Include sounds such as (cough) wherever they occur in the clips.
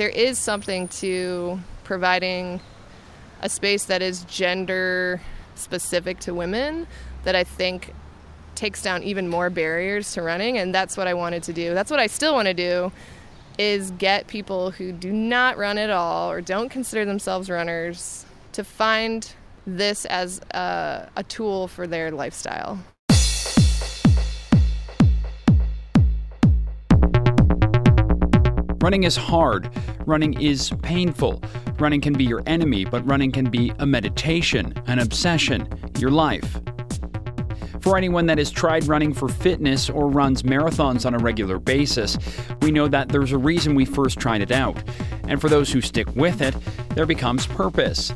there is something to providing a space that is gender specific to women that I think takes down even more barriers to running and that's what I wanted to do. That's what I still want to do is get people who do not run at all or don't consider themselves runners to find this as a, a tool for their lifestyle. Running is hard. Running is painful. Running can be your enemy, but running can be a meditation, an obsession, your life. For anyone that has tried running for fitness or runs marathons on a regular basis, we know that there's a reason we first tried it out. And for those who stick with it, there becomes purpose.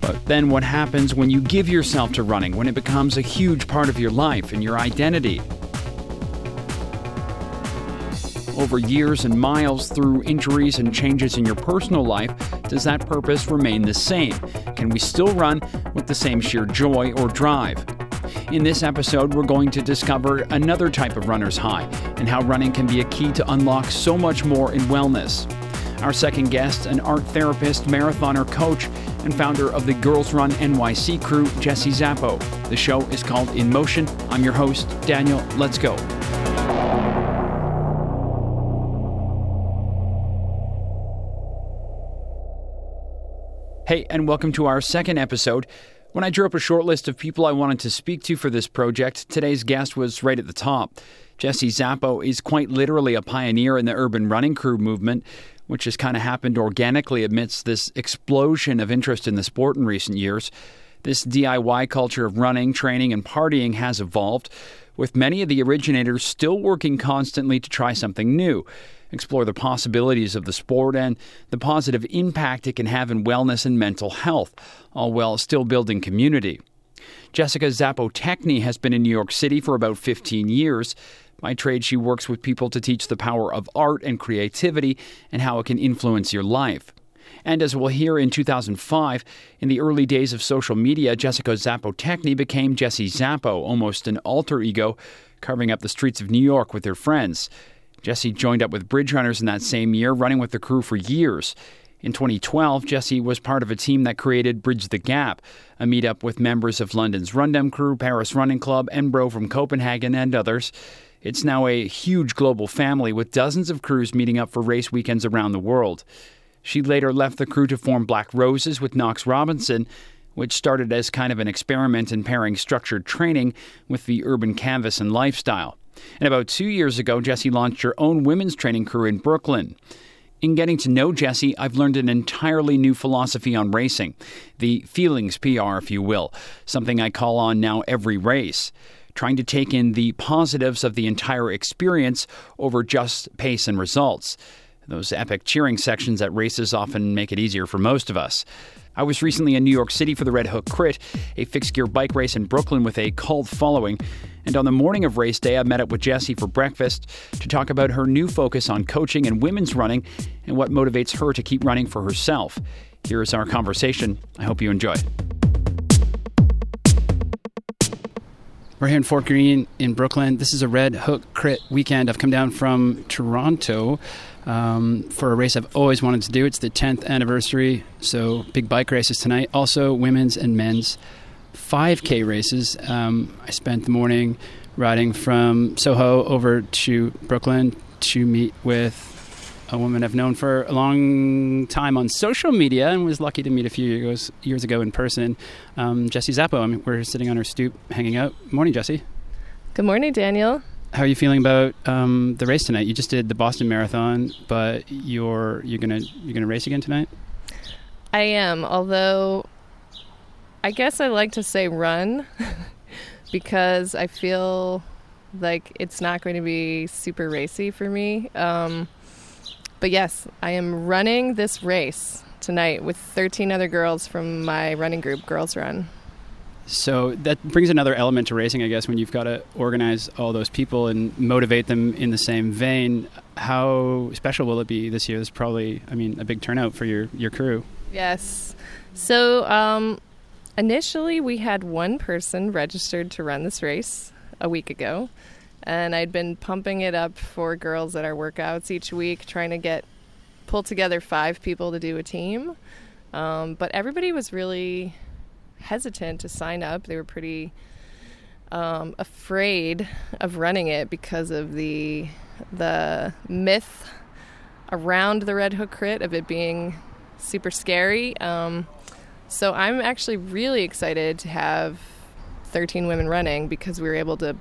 But then what happens when you give yourself to running, when it becomes a huge part of your life and your identity? Over years and miles through injuries and changes in your personal life, does that purpose remain the same? Can we still run with the same sheer joy or drive? In this episode, we're going to discover another type of runner's high and how running can be a key to unlock so much more in wellness. Our second guest, an art therapist, marathoner, coach, and founder of the Girls Run NYC crew, Jesse Zappo. The show is called In Motion. I'm your host, Daniel. Let's go. Hey, and welcome to our second episode. When I drew up a short list of people I wanted to speak to for this project, today's guest was right at the top. Jesse Zappo is quite literally a pioneer in the urban running crew movement, which has kind of happened organically amidst this explosion of interest in the sport in recent years. This DIY culture of running, training, and partying has evolved, with many of the originators still working constantly to try something new explore the possibilities of the sport and the positive impact it can have in wellness and mental health, all while still building community. Jessica Zapotechny has been in New York City for about 15 years. By trade, she works with people to teach the power of art and creativity and how it can influence your life. And as we'll hear in 2005, in the early days of social media, Jessica Zapotechny became Jessie Zappo, almost an alter ego, carving up the streets of New York with her friends. Jessie joined up with Bridge Runners in that same year, running with the crew for years. In 2012, Jesse was part of a team that created Bridge the Gap, a meetup with members of London's Run Dem crew, Paris Running Club, NBRO from Copenhagen, and others. It's now a huge global family with dozens of crews meeting up for race weekends around the world. She later left the crew to form Black Roses with Knox Robinson, which started as kind of an experiment in pairing structured training with the urban canvas and lifestyle. And about two years ago, Jesse launched her own women's training crew in Brooklyn. In getting to know Jesse, I've learned an entirely new philosophy on racing the feelings PR, if you will, something I call on now every race. Trying to take in the positives of the entire experience over just pace and results. Those epic cheering sections at races often make it easier for most of us. I was recently in New York City for the Red Hook Crit, a fixed gear bike race in Brooklyn with a cult following. And on the morning of race day, I met up with Jessie for breakfast to talk about her new focus on coaching and women's running and what motivates her to keep running for herself. Here is our conversation. I hope you enjoy. We're here in Fort Greene in Brooklyn. This is a Red Hook Crit weekend. I've come down from Toronto um, for a race I've always wanted to do. It's the 10th anniversary, so big bike races tonight. Also, women's and men's 5K races. Um, I spent the morning riding from Soho over to Brooklyn to meet with a woman I've known for a long time on social media and was lucky to meet a few years, years ago in person. Um, Jessie Zappo. I mean, we're sitting on her stoop hanging out. Morning, Jessie. Good morning, Daniel. How are you feeling about um, the race tonight? You just did the Boston Marathon, but you're you're gonna you're gonna race again tonight. I am, although I guess I like to say run (laughs) because I feel like it's not going to be super racy for me. Um, but yes, I am running this race tonight with 13 other girls from my running group, Girls Run. So that brings another element to racing, I guess, when you've got to organize all those people and motivate them in the same vein. How special will it be this year? There's probably, I mean, a big turnout for your, your crew. Yes. So um, Initially, we had one person registered to run this race a week ago, and I'd been pumping it up for girls at our workouts each week, trying to get pull together five people to do a team. Um, but everybody was really hesitant to sign up. They were pretty um, afraid of running it because of the the myth around the Red Hook Crit of it being super scary. Um, so I'm actually really excited to have 13 women running because we were able to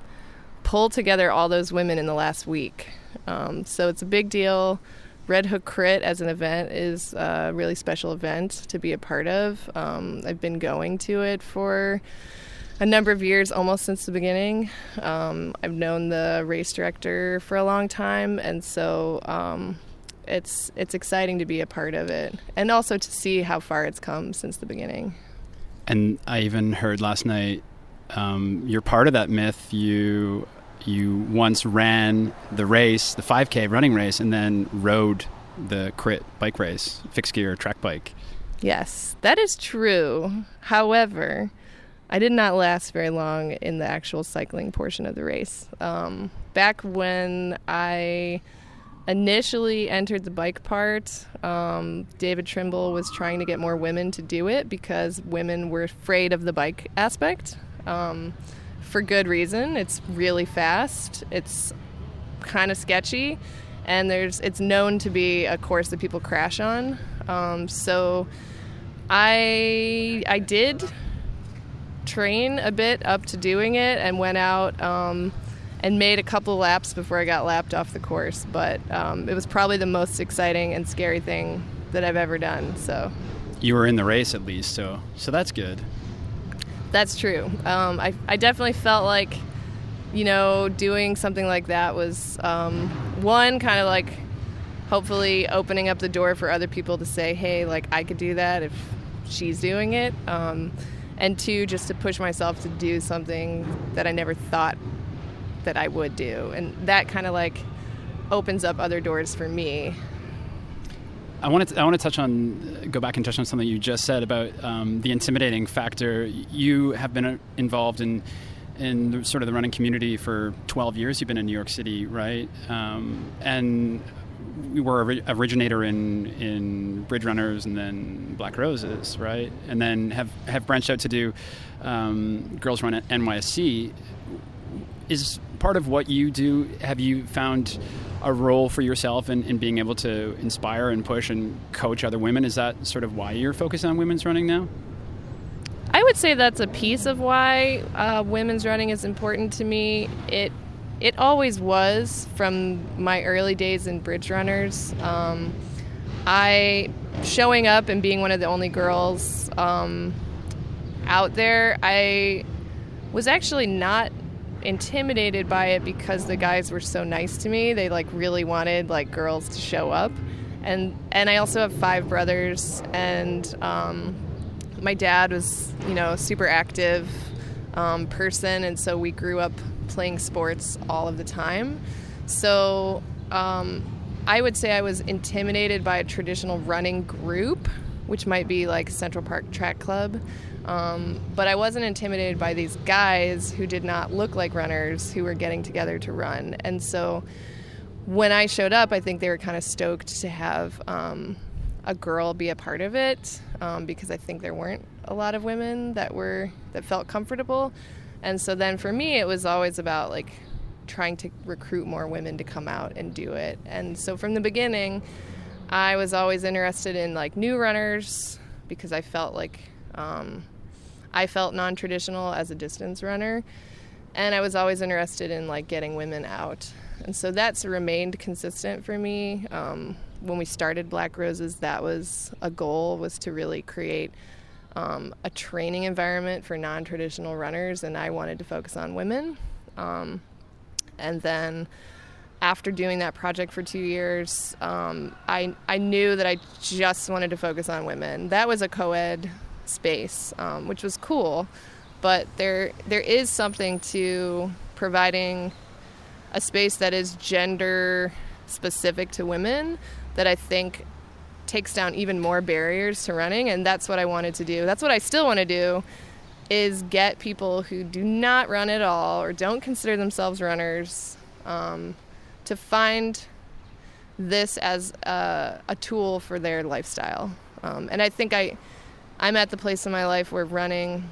pull together all those women in the last week. Um, so it's a big deal. Red Hook Crit as an event is a really special event to be a part of. Um, I've been going to it for a number of years, almost since the beginning. Um, I've known the race director for a long time, and so um, it's it's exciting to be a part of it, and also to see how far it's come since the beginning. And I even heard last night um, you're part of that myth. You you once ran the race, the 5K running race, and then rode the crit bike race, fixed gear track bike. Yes, that is true. However, I did not last very long in the actual cycling portion of the race. Um, back when I initially entered the bike part, um, David Trimble was trying to get more women to do it because women were afraid of the bike aspect. Um, for good reason. It's really fast. It's kind of sketchy, and there's it's known to be a course that people crash on. Um, so I I did train a bit up to doing it and went out um, and made a couple laps before I got lapped off the course. But um, it was probably the most exciting and scary thing that I've ever done. So you were in the race at least, so so that's good. That's true. Um, I, I definitely felt like, you know, doing something like that was um, one kind of like hopefully opening up the door for other people to say, hey, like I could do that if she's doing it. Um, and two, just to push myself to do something that I never thought that I would do. And that kind of like opens up other doors for me I want to I want to touch on go back and touch on something you just said about um, the intimidating factor. You have been uh, involved in in sort of the running community for 12 years. You've been in New York City, right? Um, and we were originator in in Bridge Runners and then Black Roses, right? And then have have branched out to do um, Girls Run at NYSC. Is part of what you do? Have you found a role for yourself in being able to inspire and push and coach other women? Is that sort of why you're focused on women's running now? I would say that's a piece of why uh, women's running is important to me. It it always was from my early days in bridge runners. Um, I showing up and being one of the only girls um, out there. I was actually not intimidated by it because the guys were so nice to me. They like really wanted like girls to show up, and and I also have five brothers, and um, my dad was you know super active um, person, and so we grew up playing sports all of the time. So um, I would say I was intimidated by a traditional running group, which might be like Central Park Track Club. Um, but I wasn't intimidated by these guys who did not look like runners who were getting together to run. And so when I showed up, I think they were kind of stoked to have um, a girl be a part of it um, because I think there weren't a lot of women that were that felt comfortable. And so then for me, it was always about like trying to recruit more women to come out and do it. And so from the beginning, I was always interested in like new runners because I felt like um, I felt non-traditional as a distance runner, and I was always interested in like getting women out, and so that's remained consistent for me. Um, when we started Black Roses, that was a goal was to really create um, a training environment for non-traditional runners, and I wanted to focus on women. Um, and then after doing that project for two years, um, I I knew that I just wanted to focus on women. That was a co-ed space, um, which was cool. But there there is something to providing a space that is gender specific to women that I think takes down even more barriers to running and that's what I wanted to do. That's what I still want to do is get people who do not run at all or don't consider themselves runners um, to find this as a, a tool for their lifestyle. Um, and I think I, I'm at the place in my life where running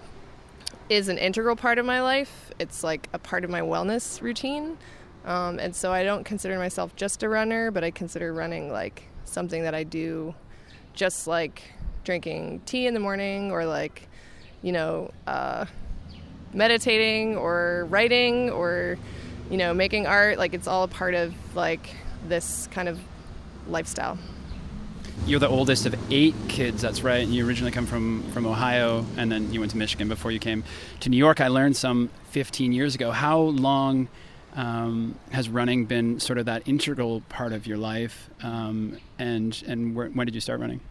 is an integral part of my life. It's like a part of my wellness routine. Um, and so I don't consider myself just a runner, but I consider running like something that I do just like drinking tea in the morning or like, you know, uh, meditating or writing or, you know, making art. Like it's all a part of like this kind of lifestyle. You're the oldest of eight kids, that's right. And you originally come from, from Ohio and then you went to Michigan before you came to New York. I learned some 15 years ago. How long um, has running been sort of that integral part of your life? Um, and and when did you start running?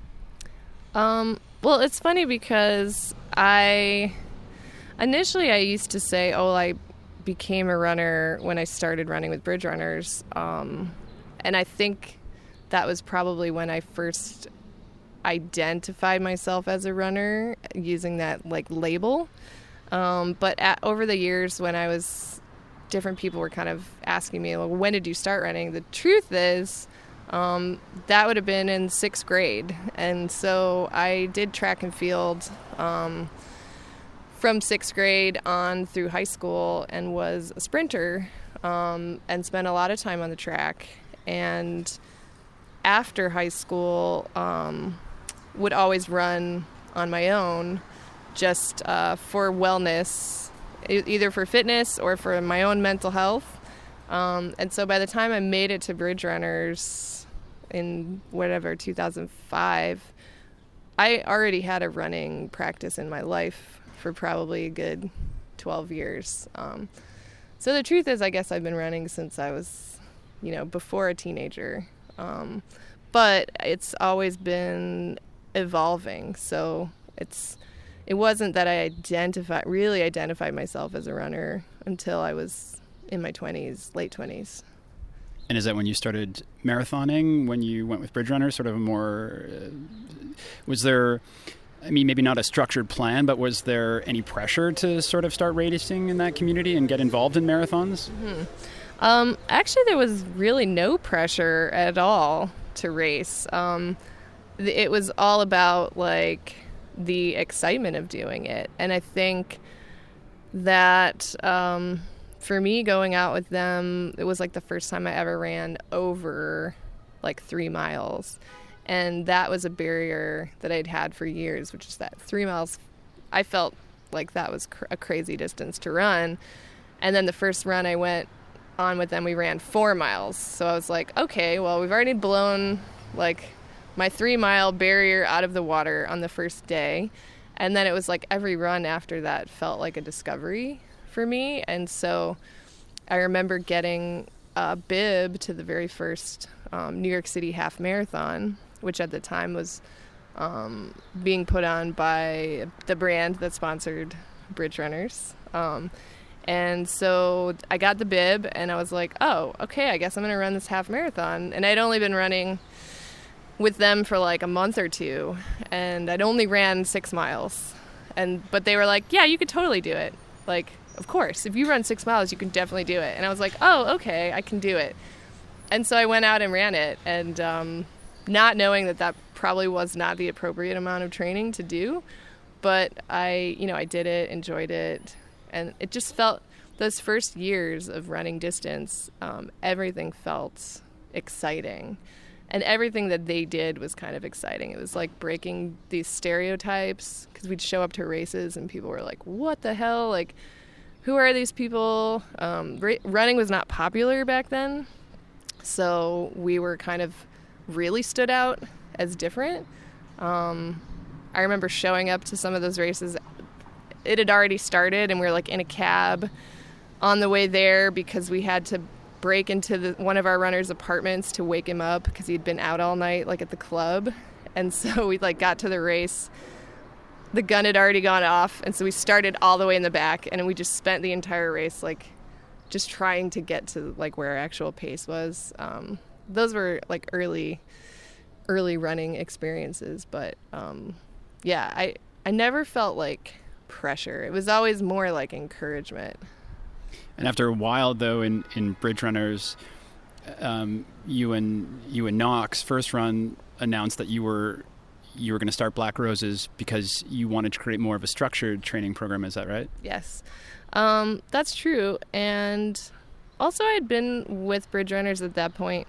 Um, well, it's funny because I initially I used to say, "Oh, I became a runner when I started running with Bridge Runners," um, and I think that was probably when I first identified myself as a runner using that like label. Um, but at, over the years, when I was different people were kind of asking me, well, when did you start running? The truth is, um, that would have been in sixth grade. And so I did track and field um, from sixth grade on through high school and was a sprinter um, and spent a lot of time on the track. And after high school, um, would always run on my own just uh, for wellness either for fitness or for my own mental health. Um, and so by the time I made it to Bridge Runners in whatever 2005, I already had a running practice in my life for probably a good 12 years. Um, so the truth is, I guess I've been running since I was, you know, before a teenager. Um, but it's always been evolving. So it's it wasn't that I identified really identified myself as a runner until I was in my 20s, late 20s. And is that when you started marathoning? When you went with Bridge Runners, sort of a more uh, was there? I mean, maybe not a structured plan, but was there any pressure to sort of start racing in that community and get involved in marathons? Mm-hmm. Um, actually, there was really no pressure at all to race. Um, it was all about like the excitement of doing it. And I think that um, for me, going out with them, it was like the first time I ever ran over like three miles. And that was a barrier that I'd had for years, which is that three miles, I felt like that was cr- a crazy distance to run. And then the first run I went on with them, we ran four miles. So I was like, okay, well, we've already blown like my three mile barrier out of the water on the first day. And then it was like every run after that felt like a discovery for me. And so I remember getting a bib to the very first um, New York City half marathon, which at the time was um, being put on by the brand that sponsored Bridge Runners. Um, and so I got the bib and I was like, oh, okay, I guess I'm going to run this half marathon. And I'd only been running with them for like a month or two, and I'd only ran six miles. And but they were like, "Yeah, you could totally do it." Like, of course, if you run six miles, you can definitely do it. And I was like, "Oh, okay, I can do it." And so I went out and ran it, and um, not knowing that that probably was not the appropriate amount of training to do, but I, you know, I did it, enjoyed it, and it just felt those first years of running distance, um, everything felt exciting and everything that they did was kind of exciting. It was like breaking these stereotypes because we'd show up to races and people were like, "What the hell? Like, who are these people?" Um, ra- running was not popular back then, so we were kind of really stood out as different. Um, I remember showing up to some of those races. It had already started, and we were like in a cab on the way there because we had to break into the, one of our runners' apartments to wake him up because he'd been out all night, like at the club. And (laughs) so we like got to the race. The gun had already gone off, and so we started all the way in the back, and we just spent the entire race like just trying to get to like where our actual pace was. Um, those were like early, early running experiences, but um, yeah, I I never felt like pressure. It was always more like encouragement. And after a while, though, in, in Bridge Runners, um, you and you and Knox first run announced that you were you were going to start Black Roses because you wanted to create more of a structured training program. Is that right? Yes, um, that's true. And also, I had been with Bridge Runners at that point.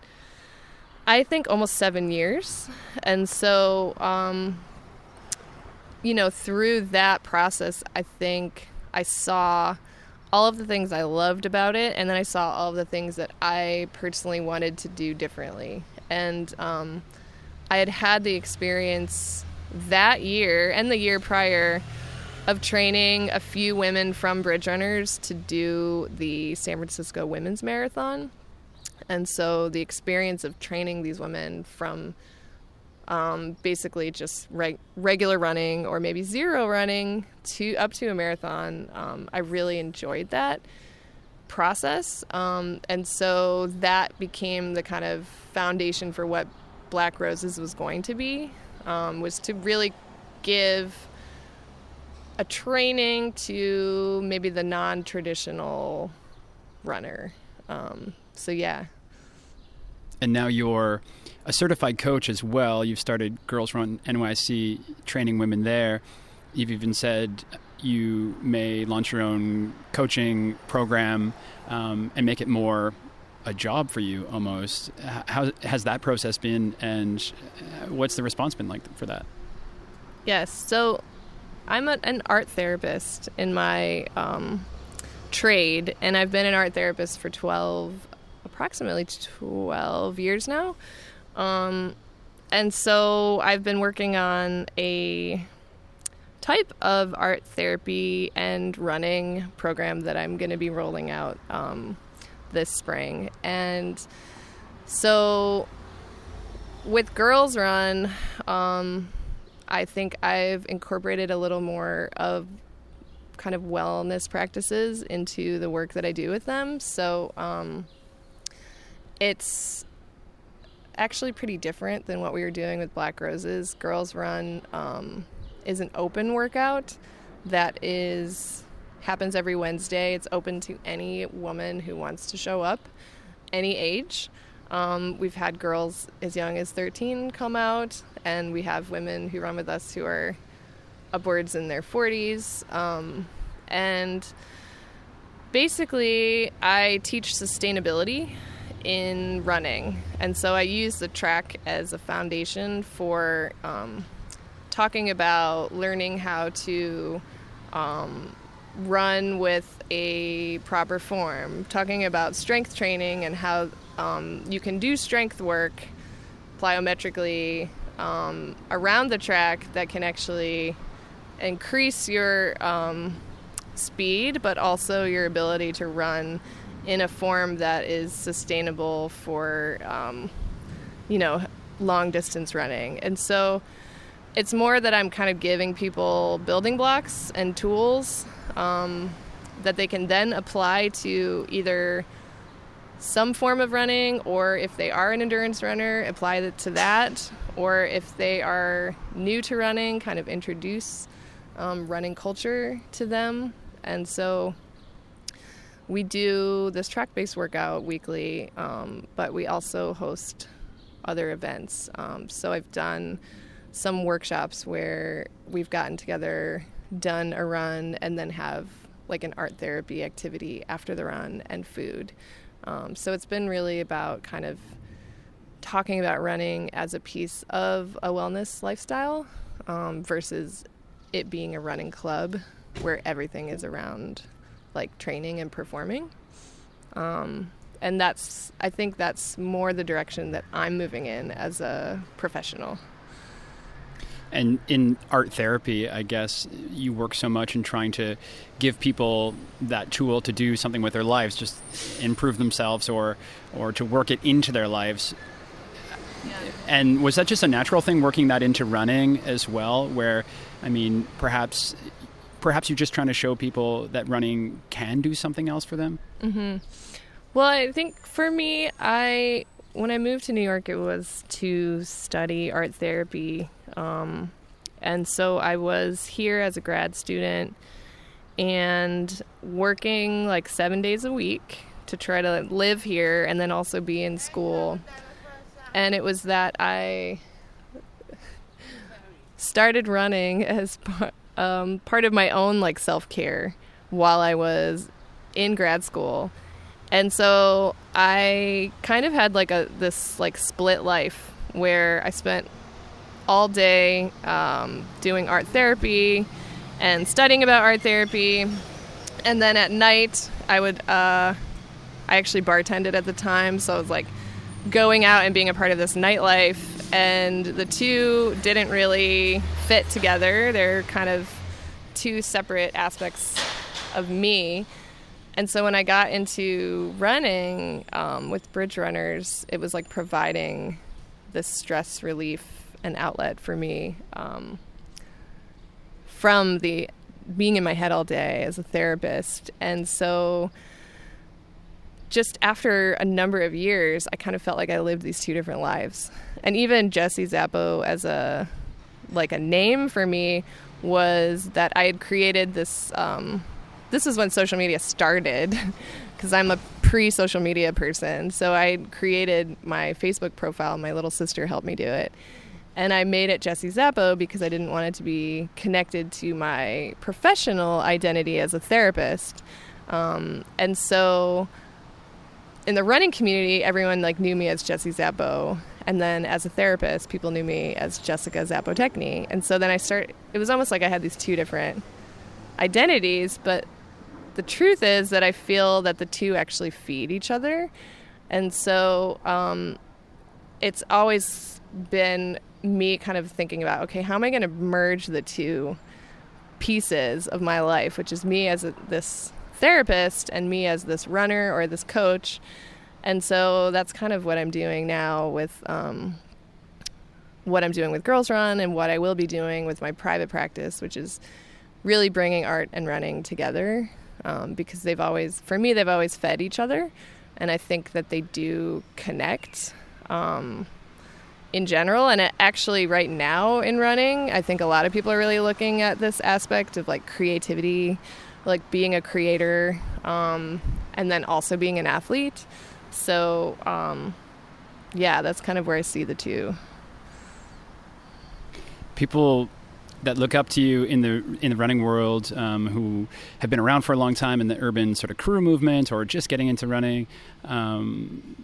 I think almost seven years, and so um, you know through that process, I think I saw all of the things I loved about it, and then I saw all of the things that I personally wanted to do differently. And um, I had had the experience that year and the year prior of training a few women from Bridge Runners to do the San Francisco Women's Marathon. And so the experience of training these women from um, basically just reg- regular running or maybe zero running to up to a marathon. Um, I really enjoyed that process, um, and so that became the kind of foundation for what Black Roses was going to be. Um, was to really give a training to maybe the non-traditional runner. Um, so yeah. And now you're a certified coach as well. You've started Girls Run NYC training women there. You've even said you may launch your own coaching program um, and make it more a job for you almost. How has that process been, and uh, what's the response been like for that? Yes, so I'm a, an art therapist in my um, trade, and I've been an art therapist for 12, approximately 12 years now. Um, and so I've been working on a type of art therapy and running program that I'm going to be rolling out um, this spring. And so with Girls Run, um, I think I've incorporated a little more of kind of wellness practices into the work that I do with them. So um, it's actually pretty different than what we were doing with Black Roses. Girls Run um, is an open workout that is happens every Wednesday. It's open to any woman who wants to show up, any age. Um, we've had girls as young as 13 come out, and we have women who run with us who are upwards in their 40s. Um, and basically, I teach sustainability in running. And so I use the track as a foundation for um, talking about learning how to um, run with a proper form, talking about strength training and how um, you can do strength work plyometrically um, around the track that can actually increase your um, speed, but also your ability to run in a form that is sustainable for, um, you know, long distance running. And so it's more that I'm kind of giving people building blocks and tools um, that they can then apply to either some form of running, or if they are an endurance runner, apply it to that, or if they are new to running, kind of introduce um, running culture to them. And so we do this track based workout weekly, um, but we also host other events. Um, so I've done some workshops where we've gotten together, done a run, and then have like an art therapy activity after the run and food. Um, so it's been really about kind of talking about running as a piece of a wellness lifestyle um, versus it being a running club where everything is around like training and performing. Um, and that's, I think that's more the direction that I'm moving in as a professional. And in art therapy, I guess you work so much in trying to give people that tool to do something with their lives, just improve themselves or, or to work it into their lives. Yeah. And was that just a natural thing working that into running as well? Where, I mean, perhaps perhaps you're just trying to show people that running can do something else for them. Mm-hmm. Well, I think for me, I when I moved to New York, it was to study art therapy, um, and so I was here as a grad student and working like seven days a week to try to live here and then also be in school. And it was that I started running (laughs) as part, um, part of my own like self care while I was in grad school. And so I kind of had like a this like split life where I spent all day um, doing art therapy and studying about art therapy, and then at night I would uh, I actually bartended at the time, so I was like going out and being a part of this nightlife, and the two didn't really fit together. They're kind of two separate aspects of me. And so when I got into running um, with bridge runners, it was like providing this stress relief and outlet for me um, from the being in my head all day as a therapist. And so just after a number of years, I kind of felt like I lived these two different lives. And even Jesse Zappo as a like a name for me was that I had created this. Um, this is when social media started, (laughs) because I'm a pre-social media person. So I created my Facebook profile. My little sister helped me do it, and I made it Jesse Zappo because I didn't want it to be connected to my professional identity as a therapist. Um, and so in the running community, everyone like knew me as Jesse Zappo, and then as a therapist, people knew me as Jessica Zappotechny. And so then I start. It was almost like I had these two different identities, but the truth is that I feel that the two actually feed each other, and so um, it's always been me kind of thinking about okay, how am I going to merge the two pieces of my life, which is me as a, this therapist and me as this runner or this coach. And so that's kind of what I'm doing now with um, what I'm doing with Girls Run and what I will be doing with my private practice, which is really bringing art and running together um, because they've always, for me, they've always fed each other. And I think that they do connect um, in general. And actually, right now in running, I think a lot of people are really looking at this aspect of like creativity like being a creator um, and then also being an athlete. So, um, yeah, that's kind of where I see the two. People that look up to you in the in the running world, um, who have been around for a long time in the urban sort of crew movement or just getting into running. Um,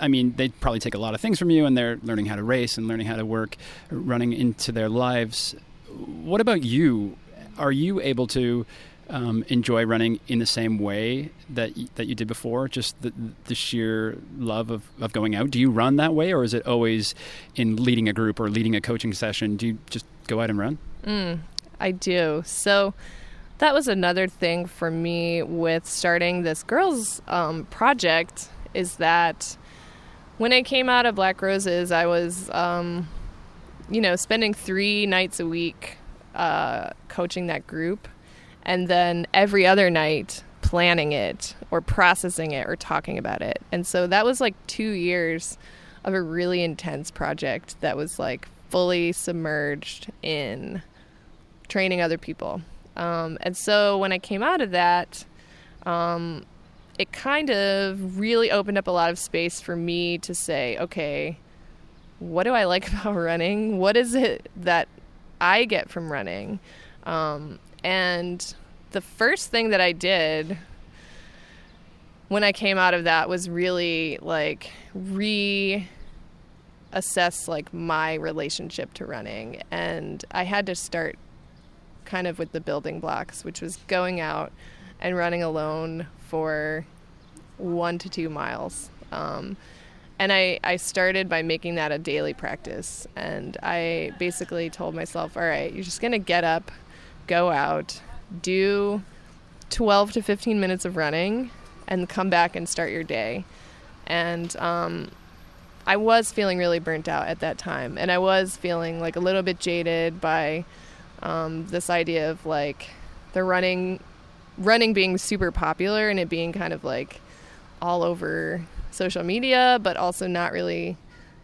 I mean, they probably take a lot of things from you, and they're learning how to race and learning how to work, running into their lives. What about you? Are you able to um, enjoy running in the same way that y- that you did before? Just the, the sheer love of, of going out. Do you run that way, or is it always in leading a group or leading a coaching session? Do you just go out and run? Mm, I do. So that was another thing for me with starting this girls um, project is that when I came out of Black Roses, I was, um, you know, spending three nights a week uh, coaching that group and then every other night planning it or processing it or talking about it. And so that was like two years of a really intense project that was like fully submerged in training other people. Um, and so when I came out of that, um, it kind of really opened up a lot of space for me to say, okay, what do I like (laughs) about running? What is it that I get from running? Um, and the first thing that I did when I came out of that was really like reassess like my relationship to running. And I had to start kind of with the building blocks which was going out and running alone for one to two miles. Um, and I, I started by making that a daily practice. And I basically told myself all right you're just going to get up go out, do 12 to 15 minutes of running, and come back and start your day. And um, I was feeling really burnt out at that time, and I was feeling like a little bit jaded by um, this idea of like the running, running being super popular and it being kind of like all over social media, but also not really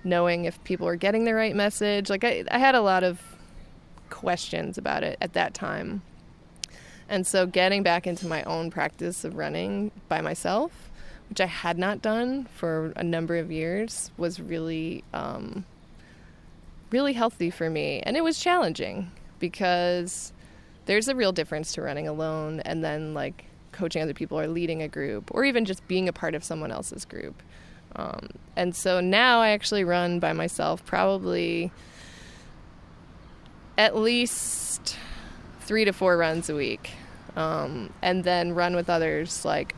knowing if people were getting the right message. Like I, I had a lot of questions about it at that time. And so getting back into my own practice of running by myself which I had not done for a number of years, was really, um, really healthy for me. And it was challenging because there's a real difference to running alone and then like coaching other people or leading a group or even just being a part of someone else's group. Um, and so now I actually run by myself probably at least three to four runs a week. Um, and then run with others like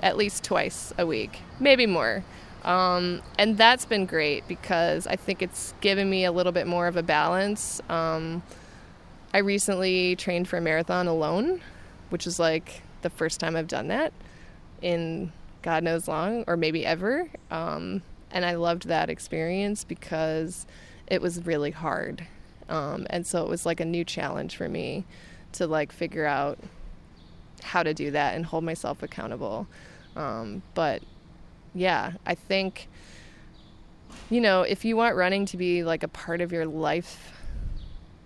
at least twice a week, maybe more. Um, and that's been great because I think it's given me a little bit more of a balance. Um, I recently trained for a marathon alone, which is like the first time I've done that in God knows long, or maybe ever. Um, and I loved that experience because it was really hard. Um, and so it was like a new challenge for me to like figure out how to do that and hold myself accountable. Um, but yeah, I think, you know, if you want running to be like a part of your life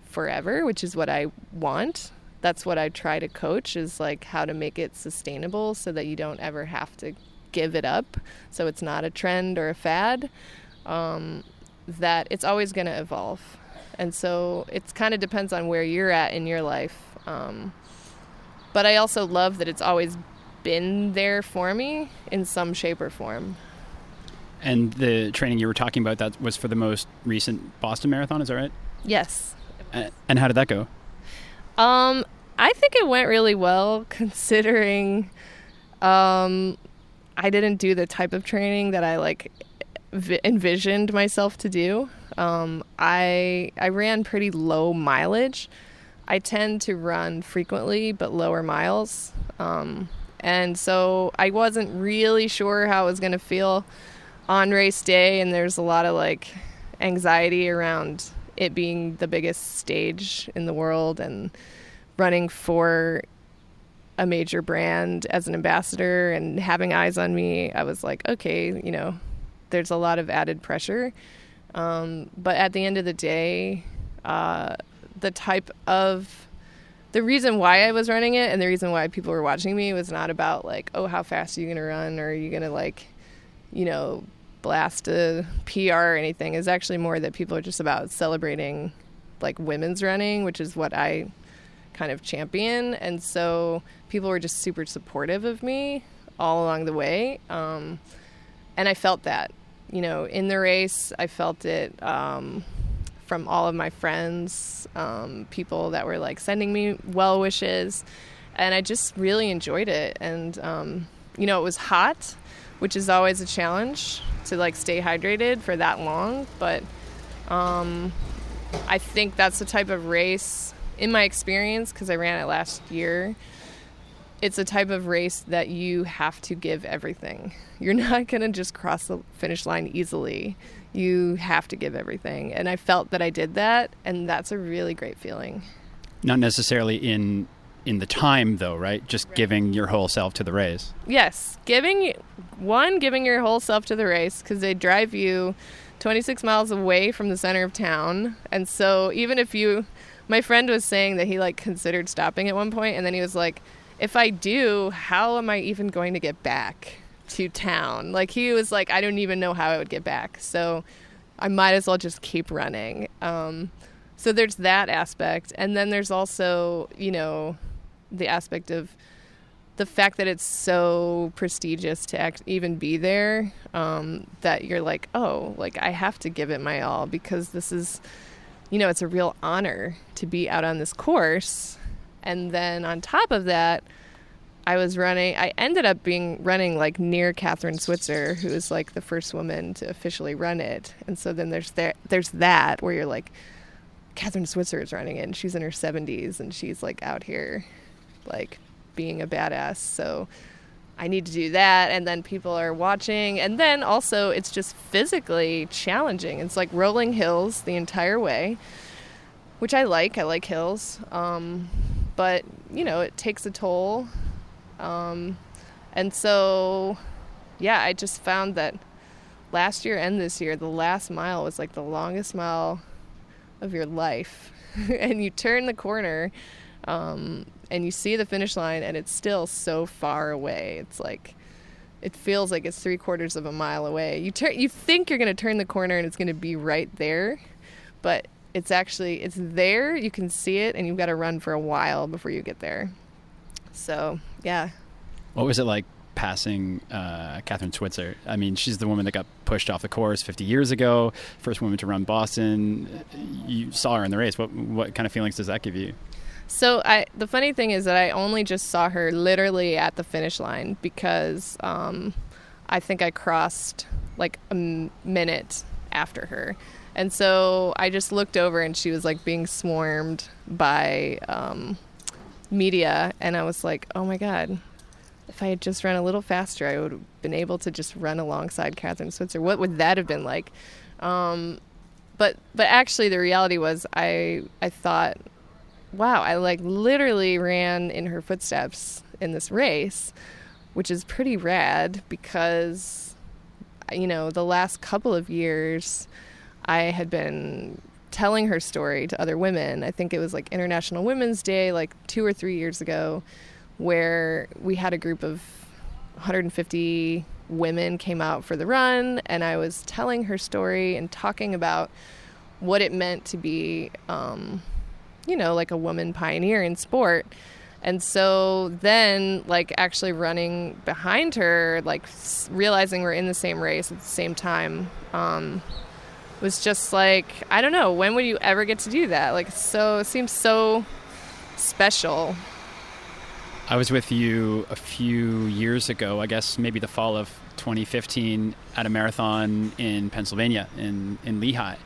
forever, which is what I want, that's what I try to coach is like how to make it sustainable so that you don't ever have to give it up. So it's not a trend or a fad. Um, that it's always going to evolve. And so it kind of depends on where you're at in your life. Um, but I also love that it's always been there for me in some shape or form. And the training you were talking about that was for the most recent Boston Marathon, is that right? Yes. And how did that go? Um, I think it went really well (laughs) considering um, I didn't do the type of training that I like envisioned myself to do. Um, I I ran pretty low mileage. I tend to run frequently but lower miles. Um, and so I wasn't really sure how I was going to feel on race day and there's a lot of like anxiety around it being the biggest stage in the world and running for a major brand as an ambassador and having eyes on me, I was like, okay, you know, there's a lot of added pressure. Um, but at the end of the day, uh, the type of the reason why I was running it and the reason why people were watching me was not about like, oh, how fast are you gonna run or are you gonna like, you know, blast a PR or anything. It's actually more that people are just about celebrating like women's running, which is what I kind of champion. And so people were just super supportive of me all along the way. Um, and I felt that, you know, in the race, I felt it um, from all of my friends, um, people that were like sending me well wishes. And I just really enjoyed it. And, um, you know, it was hot, which is always a challenge to like stay hydrated for that long. But um, I think that's the type of race in my experience, because I ran it last year, it's a type of race that you have to give everything. (laughs) You're not going to just cross the finish line easily. You have to give everything. And I felt that I did that, and that's a really great feeling. Not necessarily in in the time though, right? Just right. giving your whole self to the race. Yes, giving one giving your whole self to the race cuz they drive you 26 miles away from the center of town. And so even if you my friend was saying that he like considered stopping at one point and then he was like if i do how am i even going to get back to town? Like he was like i don't even know how i would get back. So i might as well just keep running. Um, so there's that aspect. And then there's also you know the aspect of the fact that it's so prestigious to act, even be there um, that you're like oh like i have to give it my all because this is you know, it's a real honor to be out on this course. And then on top of that, I was running, I ended up being running like near Kathrine Switzer, who is like the first woman to officially run it. And so then there's there, there's that where you're like, Kathrine Switzer is running it and she's in her 70s and she's like out here like being a badass. So I need to do that. And then people are watching. And then also, it's just physically challenging. It's like rolling hills the entire way, which I like. I like hills. Um, but, you know, it takes a toll. Um, and so, yeah, I just found that last year and this year, the last mile was like the longest mile of your life. (laughs) and you turn the corner. Um, and you see the finish line and it's still so far away. It's like it feels like it's three quarters of a mile away. You turn, you think you're going to turn the corner and it's going to be right there, but it's actually it's there. You can see it, and you've got to run for a while before you get there. So yeah. What was it like passing uh, Kathrine Switzer? I mean, she's the woman that got pushed off the course 50 years ago, first woman to run Boston. You saw her in the race. What what kind of feelings does that give you? So I the funny thing is that I only just saw her literally at the finish line because um, I think I crossed like a m- minute after her. And so I just looked over and she was like being swarmed by um, media. And I was like, oh my God, if I had just run a little faster, I would have been able to just run alongside Kathrine Switzer. What would that have been like? Um, but but actually, the reality was, I I thought wow, I like literally ran in her footsteps in this race, which is pretty rad because, you know, the last couple of years I had been telling her story to other women. I think it was like International Women's Day, like two or three years ago, where we had a group of 150 women came out for the run, and I was telling her story and talking about what it meant to be. Um, you know, like a woman pioneer in sport. And so then, like, actually running behind her, like, realizing we're in the same race at the same time, um, was just like, I don't know, when would you ever get to do that? Like, so, it seems so special. I was with you a few years ago, I guess maybe the fall of 2015, at a marathon in Pennsylvania, in, in Lehigh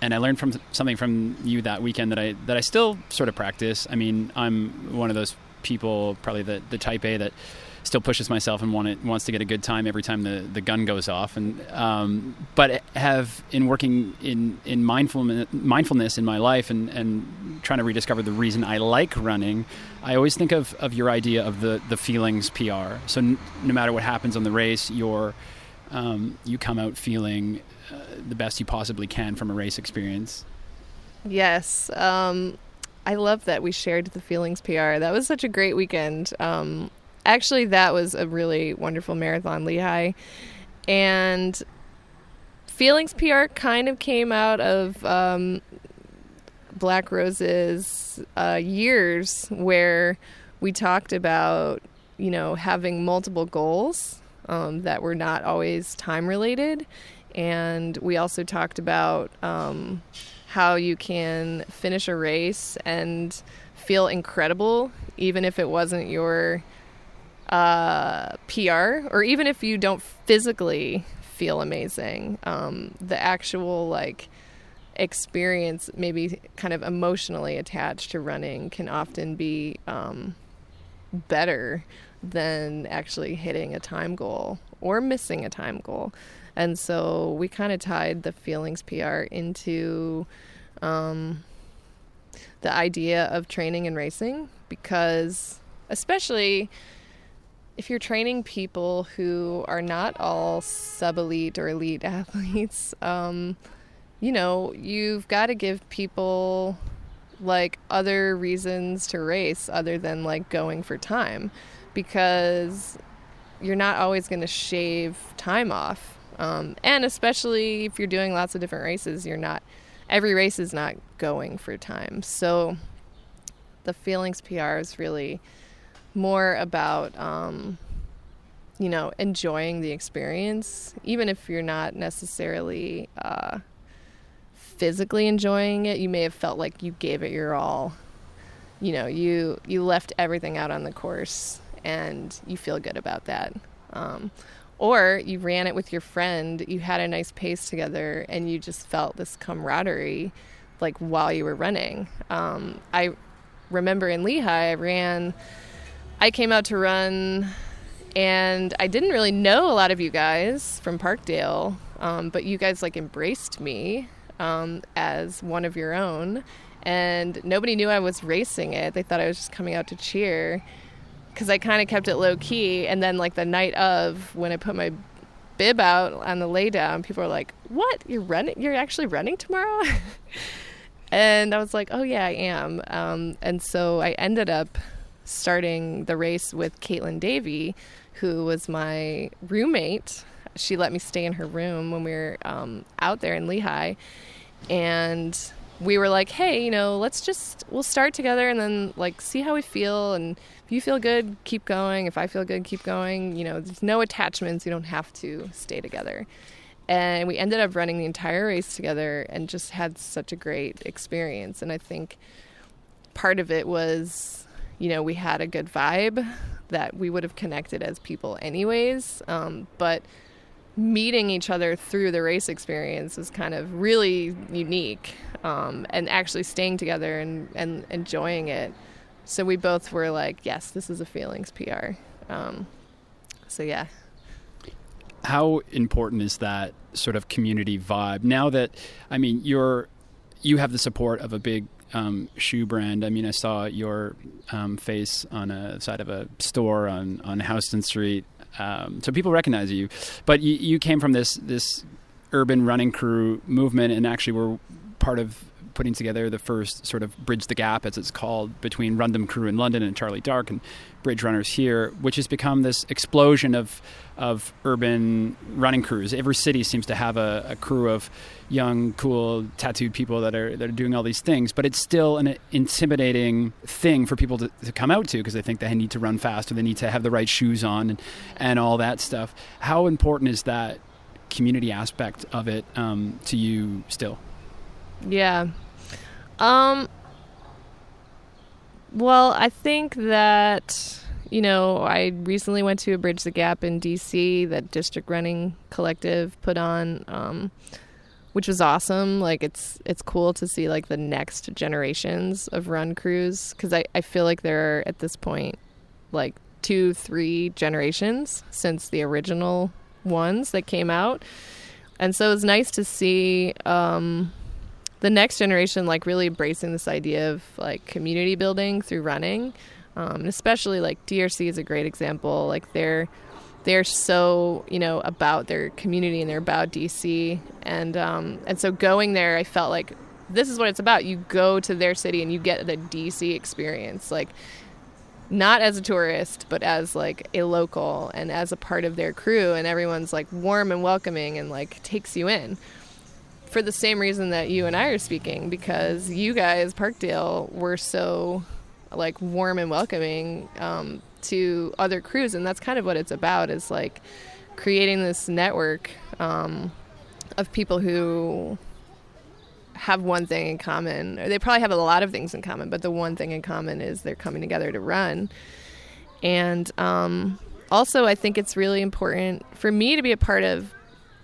and I learned from something from you that weekend that I that I still sort of practice. I mean, I'm one of those people, probably the the type A that still pushes myself and want it, wants to get a good time every time the, the gun goes off. And um, but have in working in in mindfulness mindfulness in my life and and trying to rediscover the reason I like running. I always think of, of your idea of the the feelings PR. So n- no matter what happens on the race, you're um, you come out feeling uh, the best you possibly can from a race experience. Yes. Um, I love that we shared the feelings PR. That was such a great weekend. Um, actually, that was a really wonderful marathon, Lehigh. And feelings PR kind of came out of um, Black Roses' uh, years where we talked about, you know, having multiple goals um, that were not always time related and we also talked about um, how you can finish a race and feel incredible, even if it wasn't your uh, PR, or even if you don't physically feel amazing. Um, the actual like experience, maybe kind of emotionally attached to running, can often be um, better than actually hitting a time goal or missing a time goal. And so we kind of tied the feelings PR into um, the idea of training and racing because, especially if you're training people who are not all sub elite or elite (laughs) athletes, um, you know, you've got to give people like other reasons to race other than like going for time because you're not always going to shave time off um, and especially if you're doing lots of different races, you're not, every race is not going for time. So the feelings PR is really more about, um, you know, enjoying the experience, even if you're not necessarily uh, physically enjoying it. You may have felt like you gave it your all. You know, you you left everything out on the course, and you feel good about that. Um, or you ran it with your friend you had a nice pace together and you just felt this camaraderie like while you were running um, i remember in lehigh i ran i came out to run and i didn't really know a lot of you guys from parkdale um, but you guys like embraced me um, as one of your own and nobody knew i was racing it they thought i was just coming out to cheer because I kind of kept it low key. And then like the night of when I put my bib out on the lay down, people were like, "What? You're running? You're actually running tomorrow?" (laughs) and I was like, "Oh yeah, I am." Um, and so I ended up starting the race with Caitlin Davy, who was my roommate. She let me stay in her room when we were um, out there in Lehigh, and we were like, hey, you know, let's just we'll start together and then like see how we feel and if you feel good, keep going. If I feel good, keep going. You know, there's no attachments. You don't have to stay together. And we ended up running the entire race together and just had such a great experience. And I think part of it was, you know, we had a good vibe that we would have connected as people anyways. Um, but meeting each other through the race experience is kind of really unique um, and actually staying together and, and enjoying it. So we both were like yes this is a feelings pr um, so yeah. How important is that sort of community vibe? Now that i mean you're you have the support of a big um, shoe brand. I mean, I saw your um, face on a side of a store on on Houston Street um, so people recognize you. But you, you came from this this urban running crew movement, and actually were part of putting together the first sort of bridge the gap, as it's called, between Run Dem Crew in London and Charlie Dark and Bridge Runners here, which has become this explosion of of urban running crews. Every city seems to have a, a crew of young, cool, tattooed people that are that are doing all these things. But it's still an intimidating thing for people to, to come out to because they think they need to run fast or they need to have the right shoes on and, and all that stuff. How important is that community aspect of it um, to you still? Yeah. Um. Well, I think that you know, I recently went to a Bridge the Gap in DC that District Running Collective put on, um, which was awesome. Like it's it's cool to see like the next generations of run crews because I, I feel like there are at this point like two three generations since the original ones that came out, and so it's nice to see. Um, the next generation like really embracing this idea of like community building through running um, and especially like DRC is a great example. Like they're they're so you know about their community and they're about DC, and um, and so going there, I felt like this is what it's about. You go to their city and you get the DC experience, like not as a tourist, but as like a local and as a part of their crew, and everyone's like warm and welcoming and like takes you in. For the same reason that you and I are speaking, because you guys, Parkdale, were so like warm and welcoming um, to other crews, and that's kind of what it's about. Is like creating this network um, of people who have one thing in common. Or they probably have a lot of things in common, but the one thing in common is they're coming together to run. And um, also, I think it's really important for me to be a part of.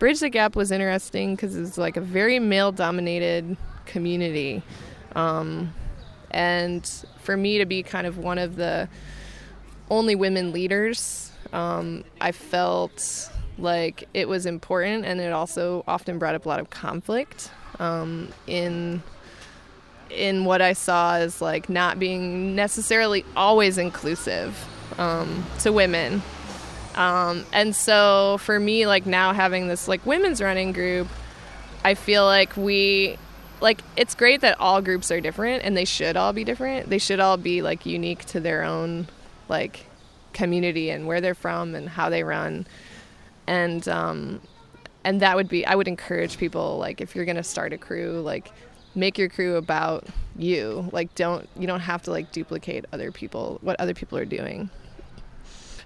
Bridge the Gap was interesting because it's like a very male dominated community. Um, and for me to be kind of one of the only women leaders, um, I felt like it was important, and it also often brought up a lot of conflict um, in in what I saw as like not being necessarily always inclusive um, to women. Um, and so for me, like now having this like women's running group, I feel like we like it's great that all groups are different and they should all be different. They should all be like unique to their own like community and where they're from and how they run. And um and that would be I would encourage people like if you're going to start a crew like make your crew about you. Like don't you don't have to like duplicate other people what other people are doing.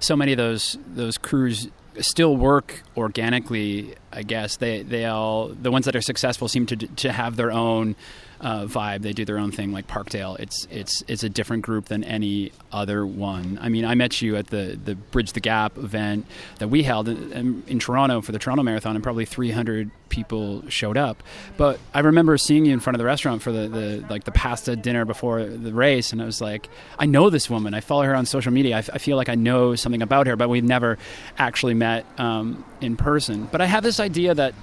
So many of those those crews still work organically. I guess they they all the ones that are successful seem to to have their own uh, vibe. They do their own thing, like Parkdale. It's it's it's a different group than any other one. I mean, I met you at the the Bridge the Gap event that we held in, in Toronto for the Toronto Marathon, and probably 300 people showed up. But I remember seeing you in front of the restaurant for the, the like the pasta dinner before the race, and I was like, I know this woman. I follow her on social media. I, f- I feel like I know something about her, but we've never actually met um, in person. But I have this idea that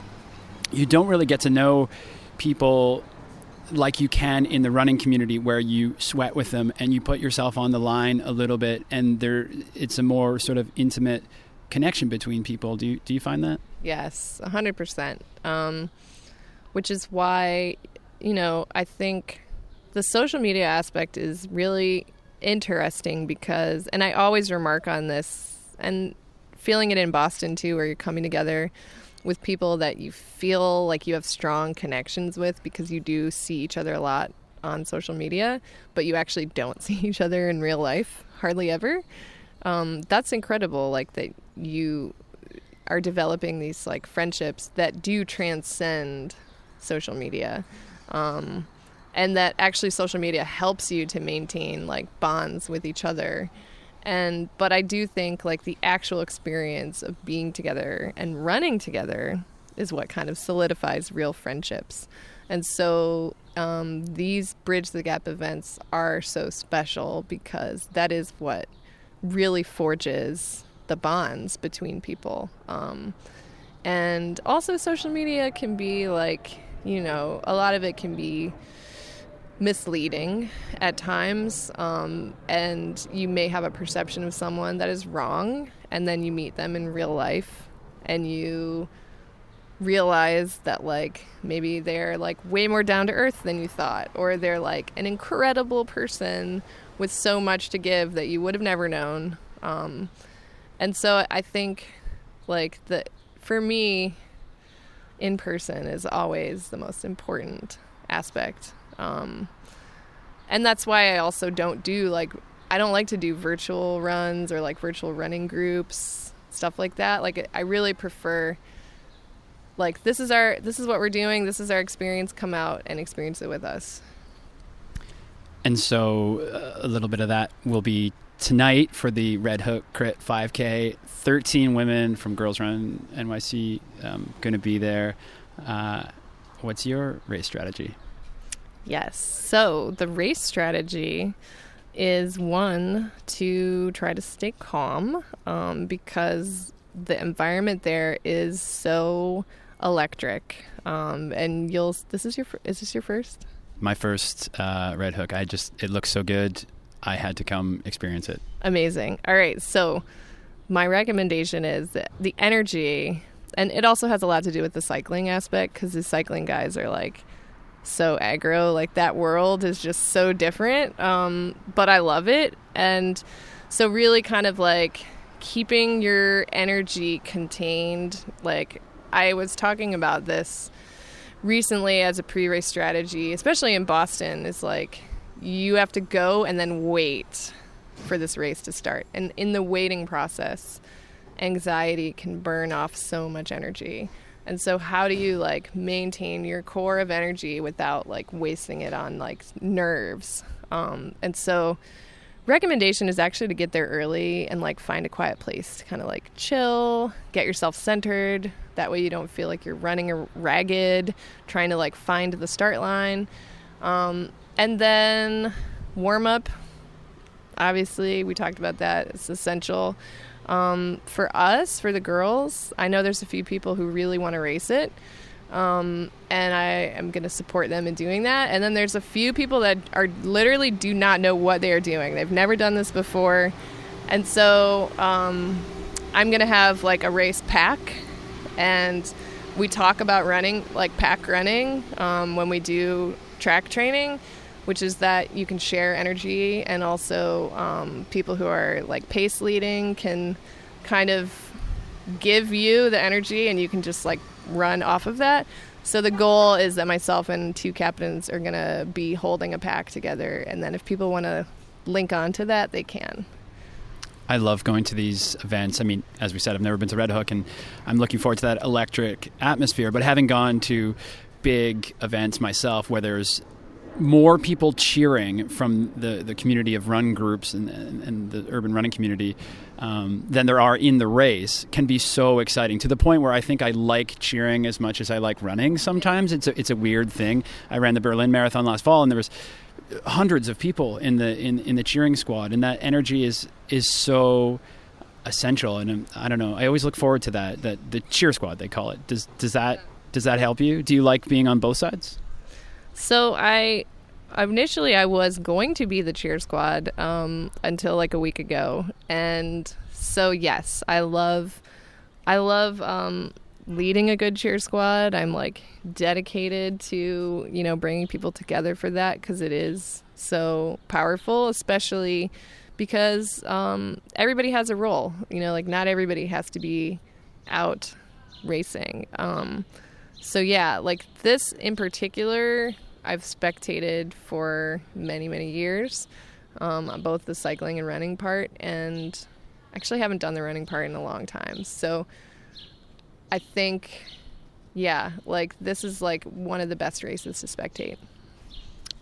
you don't really get to know people like you can in the running community where you sweat with them and you put yourself on the line a little bit and there it's a more sort of intimate connection between people. Do you do you find that? Yes 100% um, which is why you know i think the social media aspect is really interesting because and i always remark on this and feeling it in Boston too, where you're coming together with people that you feel like you have strong connections with because you do see each other a lot on social media, but you actually don't (laughs) see each other in real life hardly ever. Um, that's incredible. Like that you are developing these like friendships that do transcend social media. Um, and that actually social media helps you to maintain like bonds with each other and but i do think like the actual experience of being together and running together is what kind of solidifies real friendships. And so um, these bridge the gap events are so special because that is what really forges the bonds between people. Um, and also social media can be like you know a lot of it can be misleading at times, um, and you may have a perception of someone that is wrong, and then you meet them in real life, and you realize that like maybe they're like way more down to earth than you thought, or they're like an incredible person with so much to give that you would have never known. Um, and so I think like the for me in person is always the most important aspect um, and that's why I also don't do like I don't like to do virtual runs or like virtual running groups, stuff like that. Like I really prefer like this is our this is what we're doing, this is our experience, come out and experience it with us. And so uh, a little bit of that will be tonight for the Red Hook Crit 5K. 13 women from Girls Run NYC um, going to be there. Uh, what's your race strategy? Yes. So the race strategy is one to try to stay calm um, because the environment there is so electric. Um, and you'll. This is your. Is this your first? My first uh, red hook. I just. It looks so good. I had to come experience it. Amazing. All right. So my recommendation is that the energy, and it also has a lot to do with the cycling aspect because the cycling guys are like so aggro. Like that world is just so different. Um, but I love it. And so, really, kind of like keeping your energy contained. Like, I was talking about this recently as a pre race strategy, especially in Boston, is like you have to go and then wait for this race to start. And in the waiting process, anxiety can burn off so much energy. And so how do you like maintain your core of energy without like wasting it on like nerves? Um, and so recommendation is actually to get there early and like find a quiet place to kind of like chill, get yourself centered. That way you don't feel like you're running ragged, trying to like find the start line. Um, and then warm up. Obviously, we talked about that. It's essential. Um, for us, for the girls, I know there's a few people who really want to race it. Um, and I am going to support them in doing that. And then there's a few people that are literally do not know what they are doing. They've never done this before. And so um, I'm going to have like a race pack. And we talk about running, like pack running, um, when we do track training which is that you can share energy and also um, people who are like pace leading can kind of give you the energy and you can just like run off of that. So the goal is that myself and two captains are going to be holding a pack together and then if people want to link on to that, they can. I love going to these events. I mean, as we said, I've never been to Red Hook, and I'm looking forward to that electric atmosphere. But having gone to big events myself where there's more people cheering from the, the community of run groups and, and, and the urban running community um, than there are in the race can be so exciting to the point where I think I like cheering as much as I like running. Sometimes it's a, it's a weird thing. I ran the Berlin Marathon last fall, and there was hundreds of people in the in, in the cheering squad, and that energy is is so essential. And um, I don't know. I always look forward to that. That the cheer squad they call it. Does does that does that help you? Do you like being on both sides? So I initially I was going to be the cheer squad um, until like a week ago, and so yes, I love I love um, leading a good cheer squad. I'm like dedicated to you know bringing people together for that because it is so powerful, especially because um, everybody has a role. You know, like not everybody has to be out racing. Um, so yeah, like this in particular, I've spectated for many many years, um, on both the cycling and running part, and actually haven't done the running part in a long time. So I think, yeah, like this is like one of the best races to spectate.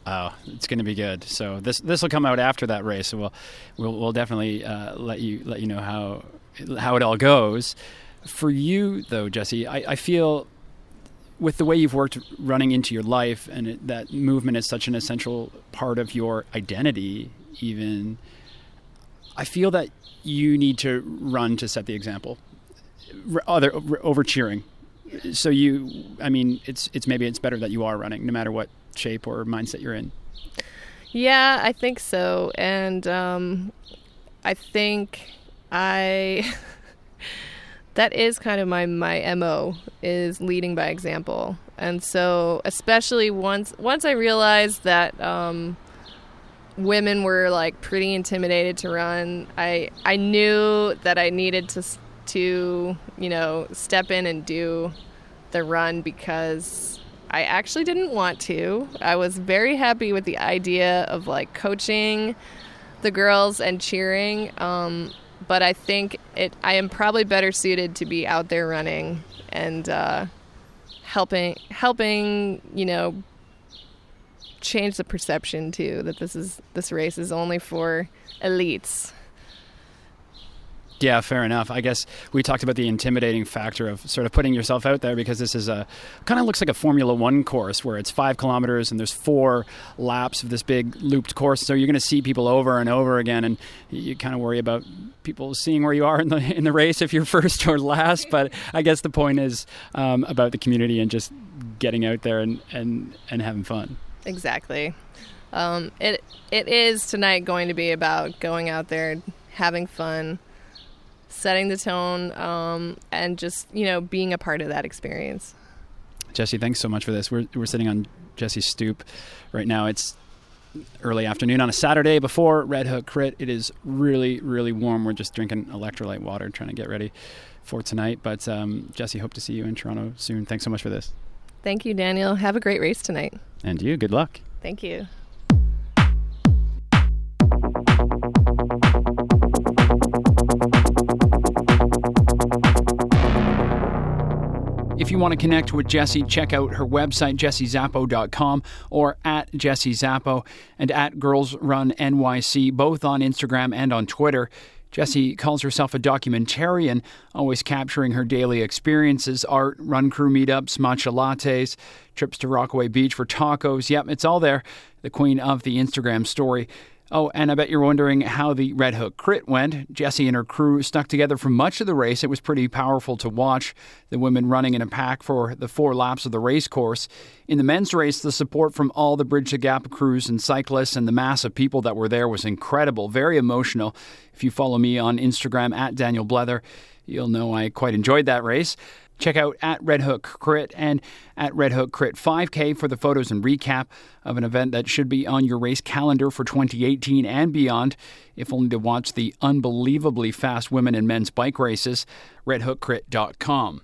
Oh, it's going to be good. So this this will come out after that race. So we'll we'll, we'll definitely uh, let you let you know how how it all goes. For you though, Jessie, I, I feel with the way you've worked running into your life and it, that movement is such an essential part of your identity even i feel that you need to run to set the example. Other over cheering. So you i mean it's it's maybe it's better that you are running no matter what shape or mindset you're in. Yeah i think so. And um, i think i (laughs) that is kind of my my mo is leading by example. And so especially once once i realized that um, women were like pretty intimidated to run i i knew that i needed to to you know step in and do the run because i actually didn't want to. I was very happy with the idea of like coaching the girls and cheering um, but I think it. I am probably better suited to be out there running and uh, helping helping you know change the perception too that this is this race is only for elites yeah, fair enough. I guess we talked about the intimidating factor of sort of putting yourself out there because this is a kind of looks like a Formula One course where it's five kilometers and there's four laps of this big looped course. So you're going to see people over and over again, and you kind of worry about people seeing where you are in the in the race if you're (laughs) first or last. But I guess the point is um, about the community and just getting out there and and and having fun. Exactly. Um, it it is tonight going to be about going out there, and having fun setting the tone, um, and just you know being a part of that experience. Jessie, thanks so much for this. We're we're sitting on Jessie's stoop right now. It's early afternoon on a Saturday before Red Hook Crit. It is really really warm. We're just drinking electrolyte water, trying to get ready for tonight. But um, Jessie, hope to see you in Toronto soon. Thanks so much for this. Thank you, Daniel. Have a great race tonight. And you. Good luck. Thank you. If you want to connect with Jessie, check out her website, jessiezapo.com, or at Jessie Zapo and at Girls Run NYC, both on Instagram and on Twitter. Jessie calls herself a documentarian, always capturing her daily experiences art, run crew meetups, matcha lattes, trips to Rockaway Beach for tacos. Yep, it's all there. The queen of the Instagram story. Oh, and I bet you're wondering how the Red Hook crit went. Jessie and her crew stuck together for much of the race. It was pretty powerful to watch the women running in a pack for the four laps of the race course. In the men's race, the support from all the Bridge the Gap crews and cyclists and the mass of people that were there was incredible, very emotional. If you follow me on Instagram at Daniel Blether, you'll know I quite enjoyed that race. Check out at Red Hook Crit and at Red Hook Crit 5K for the photos and recap of an event that should be on your race calendar for 2018 and beyond, if only to watch the unbelievably fast women and men's bike races. RedHookCrit.com.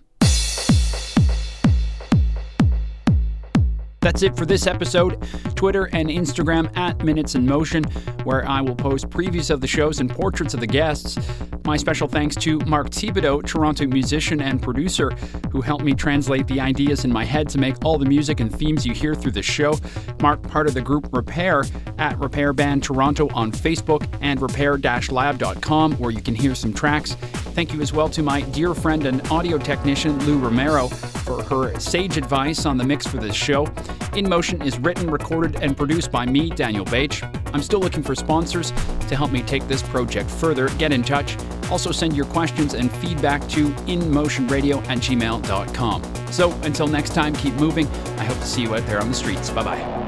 That's it for this episode. Twitter and Instagram at Minutes in Motion, where I will post previews of the shows and portraits of the guests. My special thanks to Mark Thibodeau, Toronto musician and producer, who helped me translate the ideas in my head to make all the music and themes you hear through the show. Mark, part of the group Repair at Repair Band Toronto on Facebook and repair-lab.com, where you can hear some tracks. Thank you as well to my dear friend and audio technician, Lou Romero, for her sage advice on the mix for this show. In Motion is written, recorded, and produced by me, Daniel Bache. I'm still looking for sponsors to help me take this project further. Get in touch. Also, send your questions and feedback to inmotionradio at gmail.com. So, until next time, keep moving. I hope to see you out there on the streets. Bye bye.